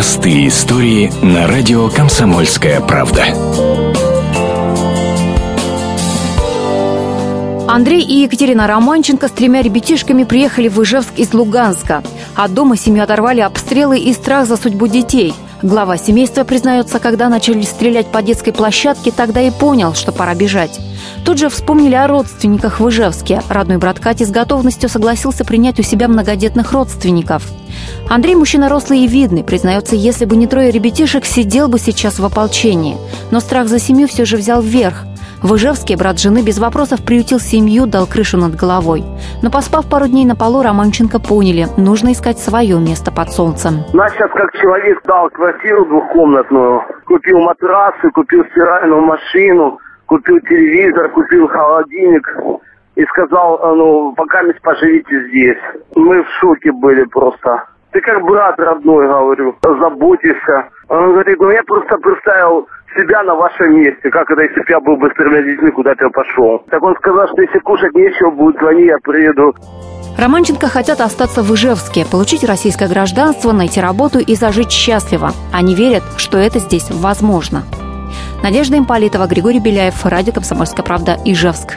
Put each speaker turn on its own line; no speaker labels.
Простые истории на радио «Комсомольская правда».
Андрей и Екатерина Романченко с тремя ребятишками приехали в Ижевск из Луганска. От дома семью оторвали обстрелы и страх за судьбу детей. Глава семейства признается, когда начали стрелять по детской площадке, тогда и понял, что пора бежать. Тут же вспомнили о родственниках в Ижевске. Родной брат Кати с готовностью согласился принять у себя многодетных родственников. Андрей мужчина рослый и видный, признается, если бы не трое ребятишек, сидел бы сейчас в ополчении. Но страх за семью все же взял вверх. В Ижевске брат жены без вопросов приютил семью, дал крышу над головой. Но поспав пару дней на полу, Романченко поняли, нужно искать свое место под солнцем.
Нас сейчас как человек дал квартиру двухкомнатную, купил матрасы, купил стиральную машину, купил телевизор, купил холодильник и сказал, ну, пока поживите здесь. Мы в шоке были просто. Ты как брат родной, говорю, заботишься. Он говорит, ну я просто представил себя на вашем месте. Как это, если бы я был бы с тремя детьми, куда ты пошел? Так он сказал, что если кушать нечего будет, звони, я приеду.
Романченко хотят остаться в Ижевске, получить российское гражданство, найти работу и зажить счастливо. Они верят, что это здесь возможно. Надежда Имполитова, Григорий Беляев, Радио «Комсомольская правда», Ижевск.